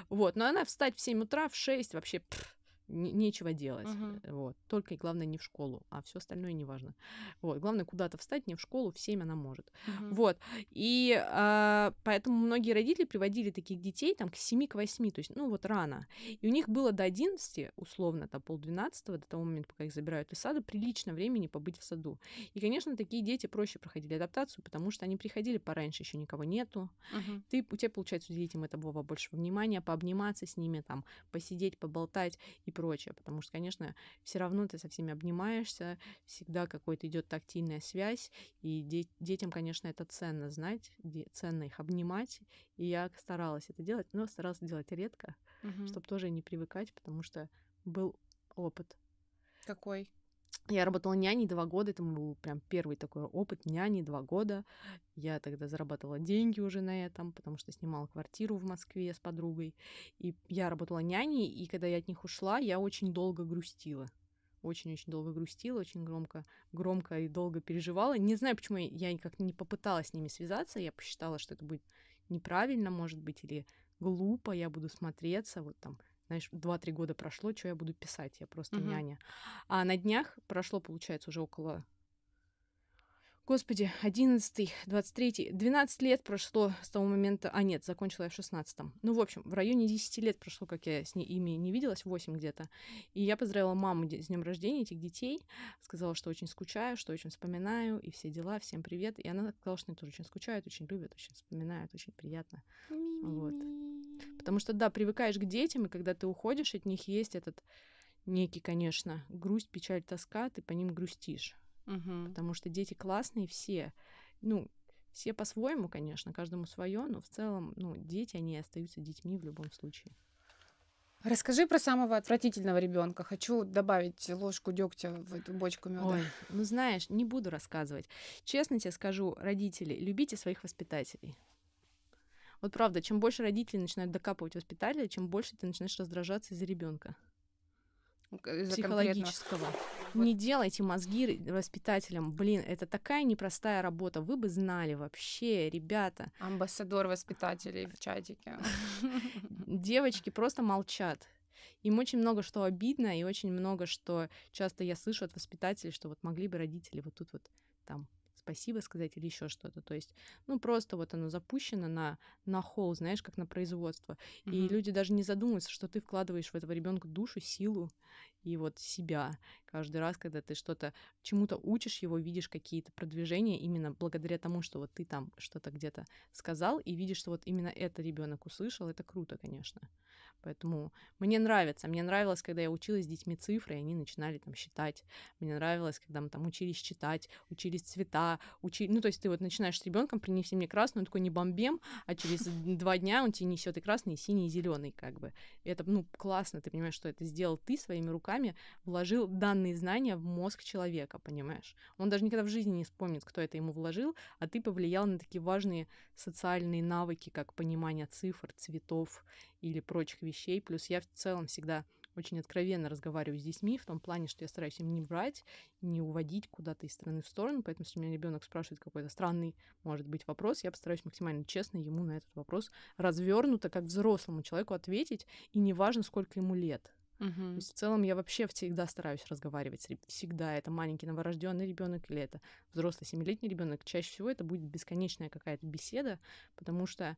Вот, но она встать в 7 утра, в 6 вообще пф, не- нечего делать. Э, Вот. Только и главное не в школу, а все остальное не важно. Вот. Главное куда-то встать, не в школу, в 7 она может. Мгм. Вот. И а, поэтому многие родители приводили таких детей там к 7 к 8, то есть, ну, вот рано. И у них было до 11, условно, там полдвенадцатого, до того момента, пока их забирают из сада, прилично времени побыть в саду. И, конечно, такие дети проще проходили адаптацию, потому что они приходили пораньше, еще никого нету. Мгм. Ты, у тебя получается уделить им этого большего внимания, пообниматься с ними, там, посидеть, поболтать и прочее. Потому что, конечно, все равно ты со всеми обнимаешься, всегда какой-то идет тактильная связь, и де- детям, конечно, это ценно знать, де- ценно их обнимать. И я старалась это делать, но старалась делать редко, Мгм. чтобы тоже не привыкать, потому что был опыт. Какой? Я работала няней два года, это был прям первый такой опыт няни два года. Я тогда зарабатывала деньги уже на этом, потому что снимала квартиру в Москве с подругой. И я работала няней, и когда я от них ушла, я очень долго грустила. Очень-очень долго грустила, очень громко, громко и долго переживала. Не знаю, почему я как не попыталась с ними связаться. Я посчитала, что это будет неправильно, может быть, или глупо, я буду смотреться, вот там, знаешь, 2-3 года прошло, что я буду писать, я просто Мгм. няня. А на днях прошло, получается, уже около... Господи, 11 23 12 лет прошло с того момента... А, нет, закончила я в 16-м. Ну, в общем, в районе 10 лет прошло, как я с ней, ими не виделась, 8 где-то. И я поздравила маму с днем рождения этих детей, сказала, что очень скучаю, что очень вспоминаю, и все дела, всем привет. И она сказала, что они тоже очень скучают, очень любят, очень вспоминают, очень приятно. Вот. Потому что, да, привыкаешь к детям, и когда ты уходишь от них, есть этот некий, конечно, грусть, печаль, тоска, ты по ним грустишь. Мгм. Потому что дети классные все. Ну, все по-своему, конечно, каждому свое, но в целом, ну, дети, они остаются детьми в любом случае. Расскажи про самого отвратительного ребенка. Хочу добавить ложку дегтя в эту бочку меда. Ой, ну знаешь, не буду рассказывать. Честно тебе скажу, родители, любите своих воспитателей. Вот правда, чем больше родители начинают докапывать воспитателя, чем больше ты начинаешь раздражаться из-за ребенка. Из-за конкретного. психологического. Не делайте мозги воспитателям. Блин, это такая непростая работа. Вы бы знали вообще, ребята. Амбассадор воспитателей в чатике. Девочки просто молчат. Им очень много что обидно, и очень много что часто я слышу от воспитателей, что вот могли бы родители вот тут вот там спасибо сказать или еще что-то. То есть, ну, просто вот оно запущено на, на холл, знаешь, как на производство. И Мгм. люди даже не задумываются, что ты вкладываешь в этого ребенка душу, силу и вот себя. Каждый раз, когда ты что-то чему-то учишь его, видишь какие-то продвижения именно благодаря тому, что вот ты там что-то где-то сказал, и видишь, что вот именно это ребенок услышал, это круто, конечно. Поэтому мне нравится. Мне нравилось, когда я училась с детьми цифры, и они начинали там считать. Мне нравилось, когда мы там учились читать, учились цвета, учили... Ну, то есть ты вот начинаешь с ребенком, принеси мне красный, он такой не бомбем, а через два дня он тебе несет и красный, и синий, и зеленый, как бы. И это, ну, классно, ты понимаешь, что это сделал ты своими руками, вложил данные знания в мозг человека, понимаешь? Он даже никогда в жизни не вспомнит, кто это ему вложил, а ты повлиял на такие важные социальные навыки, как понимание цифр, цветов или прочих вещей. Плюс я в целом всегда очень откровенно разговариваю с детьми в том плане, что я стараюсь им не брать, не уводить куда-то из стороны в сторону. Поэтому, если у меня ребенок спрашивает какой-то странный, может быть, вопрос, я постараюсь максимально честно ему на этот вопрос развернуто, как взрослому человеку ответить, и неважно, сколько ему лет. То Мгм. есть в целом я вообще всегда стараюсь разговаривать с Всегда это маленький новорожденный ребенок или это взрослый семилетний ребенок. Чаще всего это будет бесконечная какая-то беседа, потому что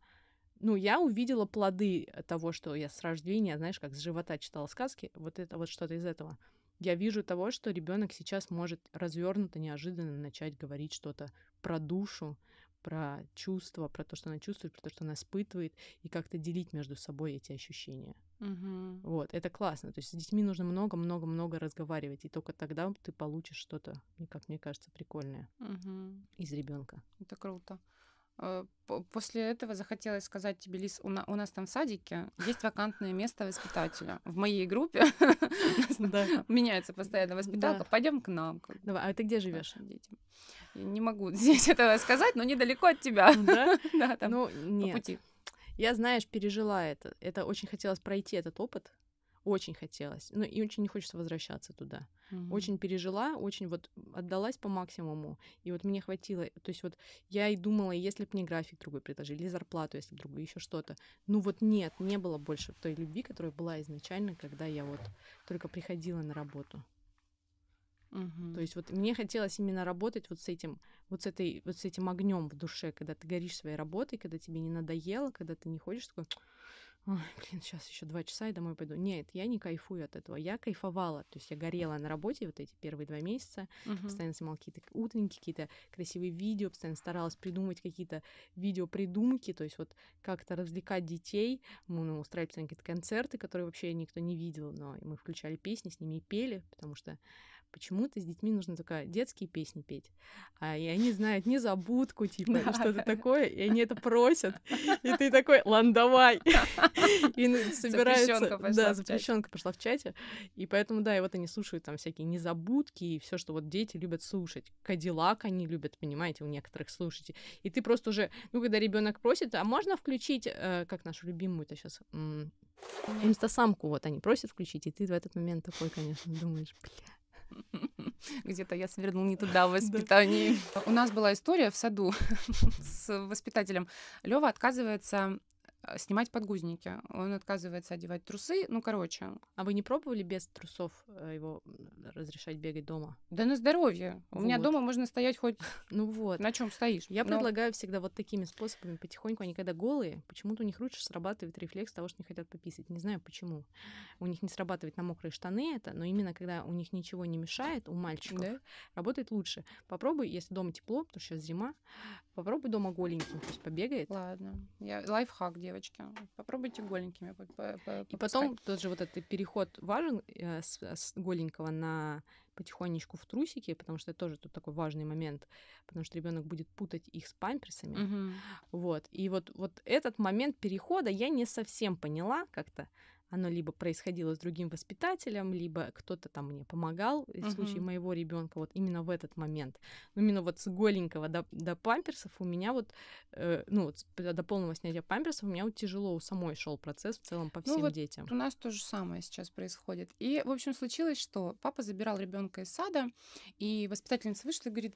ну, я увидела плоды того, что я с рождения, знаешь, как с живота читала сказки, вот это вот что-то из этого. Я вижу того, что ребенок сейчас может развернуто, неожиданно начать говорить что-то про душу, про чувства, про то, что она чувствует, про то, что она испытывает, и как-то делить между собой эти ощущения. Мгм. Вот, это классно. То есть с детьми нужно много-много-много разговаривать, и только тогда ты получишь что-то, как мне кажется, прикольное Мгм. из ребенка. Это круто. Э, по- После этого захотелось сказать тебе, Лиз, у, на- у нас там в садике есть вакантное место воспитателя. В моей группе меняется постоянно воспиталка. Пойдем к нам. Давай, а ты где живешь? детям. Не могу здесь этого сказать, но недалеко от тебя. Да? Да, там Ну, по пути. Я, знаешь, пережила это. Это очень хотелось пройти этот опыт. Очень хотелось. Ну, и очень не хочется возвращаться туда. Мгм. Очень пережила, очень вот отдалась по максимуму. И вот мне хватило. То есть вот я и думала, если бы мне график другой предложили, или зарплату, если бы другую, еще что-то. Ну вот нет, не было больше той любви, которая была изначально, когда я вот только приходила на работу. То есть вот мне хотелось именно работать вот с этим, вот с этой, вот с этим огнем в душе, когда ты горишь своей работой, когда тебе не надоело, когда ты не ходишь такой, Ой, блин, сейчас еще два часа и домой пойду. Нет, я не кайфую от этого. Я кайфовала. То есть я горела на работе вот эти первые два месяца. Мгм. Постоянно снимала какие-то утренники, какие-то красивые видео, постоянно старалась придумать какие-то видеопридумки, то есть вот как-то развлекать детей. Мы ну, устраивали какие-то концерты, которые вообще никто не видел, но мы включали песни, с ними и пели, потому что почему-то с детьми нужно только детские песни петь, а и они знают незабудку, типа, Да, что-то да. такое, и они это просят, и ты такой, ладно, давай. И собираются... Да, запрещенка пошла в чате. И поэтому, да, и вот они слушают там всякие незабудки и все, что вот дети любят слушать. Кадиллак они любят, понимаете, у некоторых слушайте. И ты просто уже, ну, когда ребенок просит, а можно включить, э, как нашу любимую-то сейчас, инстасамку, вот они просят включить, и ты в этот момент такой, конечно, думаешь, бля. Где-то я свернул не туда в воспитании. У нас была история в саду с воспитателем. Лева отказывается снимать подгузники. Он отказывается одевать трусы. Ну, короче, А вы не пробовали без трусов э, его разрешать бегать дома? да на здоровье. У меня Вот. дома можно стоять хоть Ну вот. на чем стоишь. Я Но- предлагаю всегда вот такими способами потихоньку. Они когда голые, почему-то у них лучше срабатывает рефлекс того, что не хотят пописать. Не знаю почему. У них не срабатывает на мокрые штаны это, но именно когда у них ничего не мешает, у мальчиков, Да? работает лучше. Попробуй, если дома тепло, потому что сейчас зима, попробуй дома голеньким, пусть побегает. Ладно. Я... Лайфхак, девочки. Попробуйте голенькими. по- по- по- И потом тот же вот этот переход важен э, с, с голенького на потихонечку в трусики, потому что это тоже тут такой важный момент, потому что ребенок будет путать их с памперсами. Мгм. Вот. И вот, вот этот момент перехода я не совсем поняла как-то. Оно либо происходило с другим воспитателем, либо кто-то там мне помогал. И в случае моего ребенка вот именно в этот момент. Но именно вот с голенького до, до памперсов у меня вот, э, ну вот до полного снятия памперсов у меня вот тяжело у самой шел процесс в целом по Ну всем вот детям. У нас то же самое сейчас происходит. И, в общем, случилось, что папа забирал ребенка из сада, и воспитательница вышла и говорит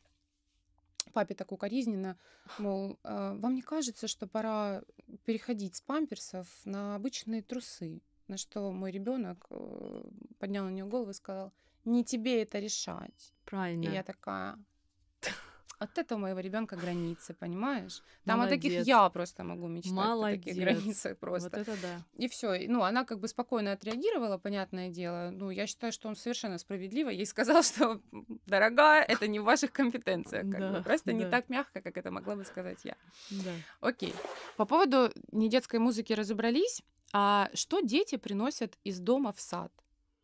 папе так укоризненно, мол, «А, вам не кажется, что пора переходить с памперсов на обычные трусы? На что мой ребенок поднял на нее голову и сказал, не тебе это решать. Правильно. И я такая, от этого моего ребенка границы, понимаешь? Там о таких Молодец. я просто могу мечтать, о Молодец. таких границах просто. Вот это да. И все. Ну, она как бы спокойно отреагировала, понятное дело. Ну, я считаю, что он совершенно справедливо ей сказал, что, дорогая, это не в ваших компетенциях. как бы. Да, Просто не да. так мягко, как это могла бы сказать я. Да. Окей. По поводу недетской музыки разобрались. А что дети приносят из дома в сад?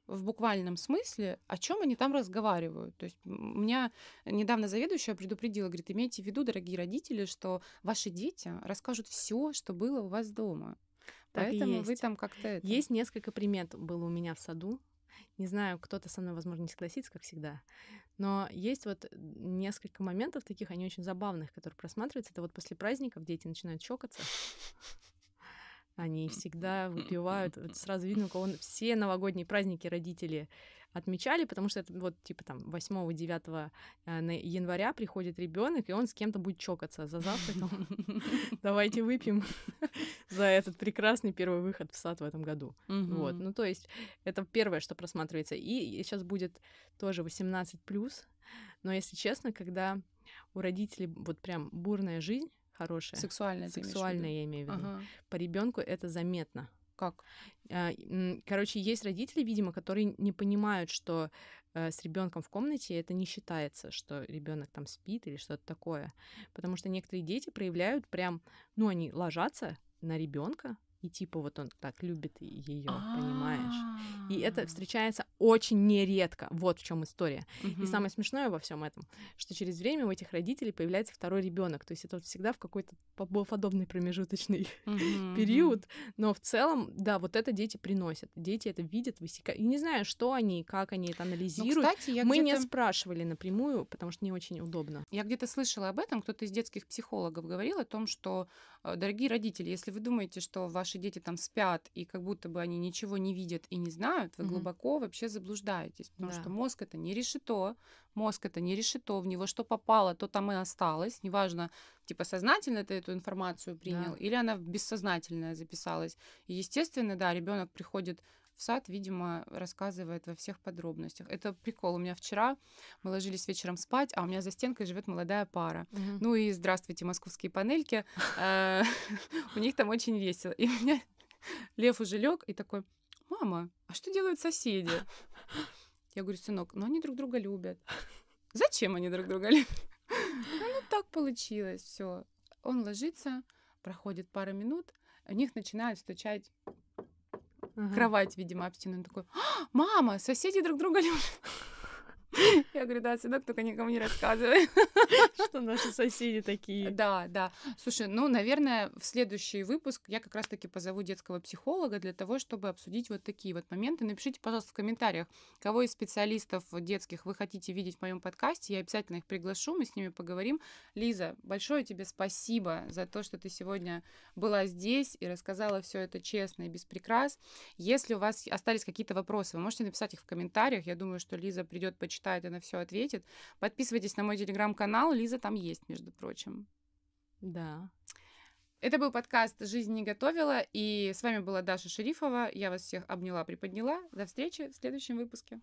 В буквальном смысле, о чем они там разговаривают. То есть меня недавно заведующая предупредила, говорит, имейте в виду, дорогие родители, что ваши дети расскажут все, что было у вас дома. Так Поэтому вы есть. там как-то это... Есть несколько примет было у меня в саду. Не знаю, кто-то со мной, возможно, не согласится, как всегда. Но есть вот несколько моментов таких, они очень забавных, которые просматриваются. Это вот после праздников дети начинают чокаться. Они всегда выпивают. Вот сразу видно, у кого все новогодние праздники родители отмечали, потому что это вот типа там 8-9 января приходит ребенок, и он с кем-то будет чокаться за завтраком. Давайте выпьем за этот прекрасный первый выход в сад в этом году. Вот, ну то есть это первое, что просматривается. И сейчас будет тоже 18 плюс. Но если честно, когда у родителей вот прям бурная жизнь хорошая, Сексуальная, сексуальная, я имею в виду, Ага. по ребенку это заметно. Как? А, Короче, есть родители, видимо, которые не понимают, что э, с ребенком в комнате это не считается, что ребенок там спит или что-то такое. Потому что некоторые дети проявляют прям, ну, они ложатся на ребенка, и типа вот он так любит ее, понимаешь? И это А. встречается очень нередко. Вот в чем история. И самое смешное во всем этом, что через время у этих родителей появляется второй ребенок. То есть это всегда в какой-то по- подобный промежуточный период. Но в целом, да, вот это дети приносят. Дети это видят, высекают. И не знаю, что они, как они это Ну, анализируют. Мы не спрашивали напрямую, потому что не очень удобно. Я где-то слышала об этом, кто-то из детских психологов говорил о том, что, э, дорогие родители, если вы думаете, что ваш ваши дети там спят, и как будто бы они ничего не видят и не знают, вы Мгм. глубоко вообще заблуждаетесь. Потому Да. что мозг это не решето, мозг это не решето, в него что попало, то там и осталось. Неважно, типа сознательно ты эту информацию принял, Да. или она в бессознательное записалась. И, естественно, да, ребенок приходит в сад, видимо, рассказывает во всех подробностях. Это прикол. У меня вчера мы ложились вечером спать, а у меня за стенкой живет молодая пара. Мгм. Ну и здравствуйте, московские панельки. Э, У них там очень весело. И у меня Лев уже лег и такой, мама, а что делают соседи? Я говорю, сынок, ну они друг друга любят. Зачем они друг друга любят? «Ну, Ну так получилось, все. Он ложится, проходит пара минут, у них начинает стучать. Кровать, видимо, об стену. Он такой, «А, мама, соседи друг друга любят. Я говорю, да, сынок, только никому не рассказывай. Что наши соседи такие. Да, да. Слушай, ну, наверное, в следующий выпуск я как раз-таки позову детского психолога для того, чтобы обсудить вот такие вот моменты. Напишите, пожалуйста, в комментариях, кого из специалистов детских вы хотите видеть в моем подкасте. Я обязательно их приглашу, мы с ними поговорим. Лиза, большое тебе спасибо за то, что ты сегодня была здесь и рассказала все это честно и без прикрас. Если у вас остались какие-то вопросы, вы можете написать их в комментариях. Я думаю, что Лиза придет, почитает и на все ответит. Подписывайтесь на мой телеграм-канал. Лиза там есть, между прочим. Да. Это был подкаст «Жизнь не готовила», и с вами была Даша Шерифова. Я вас всех обняла, приподняла. До встречи в следующем выпуске.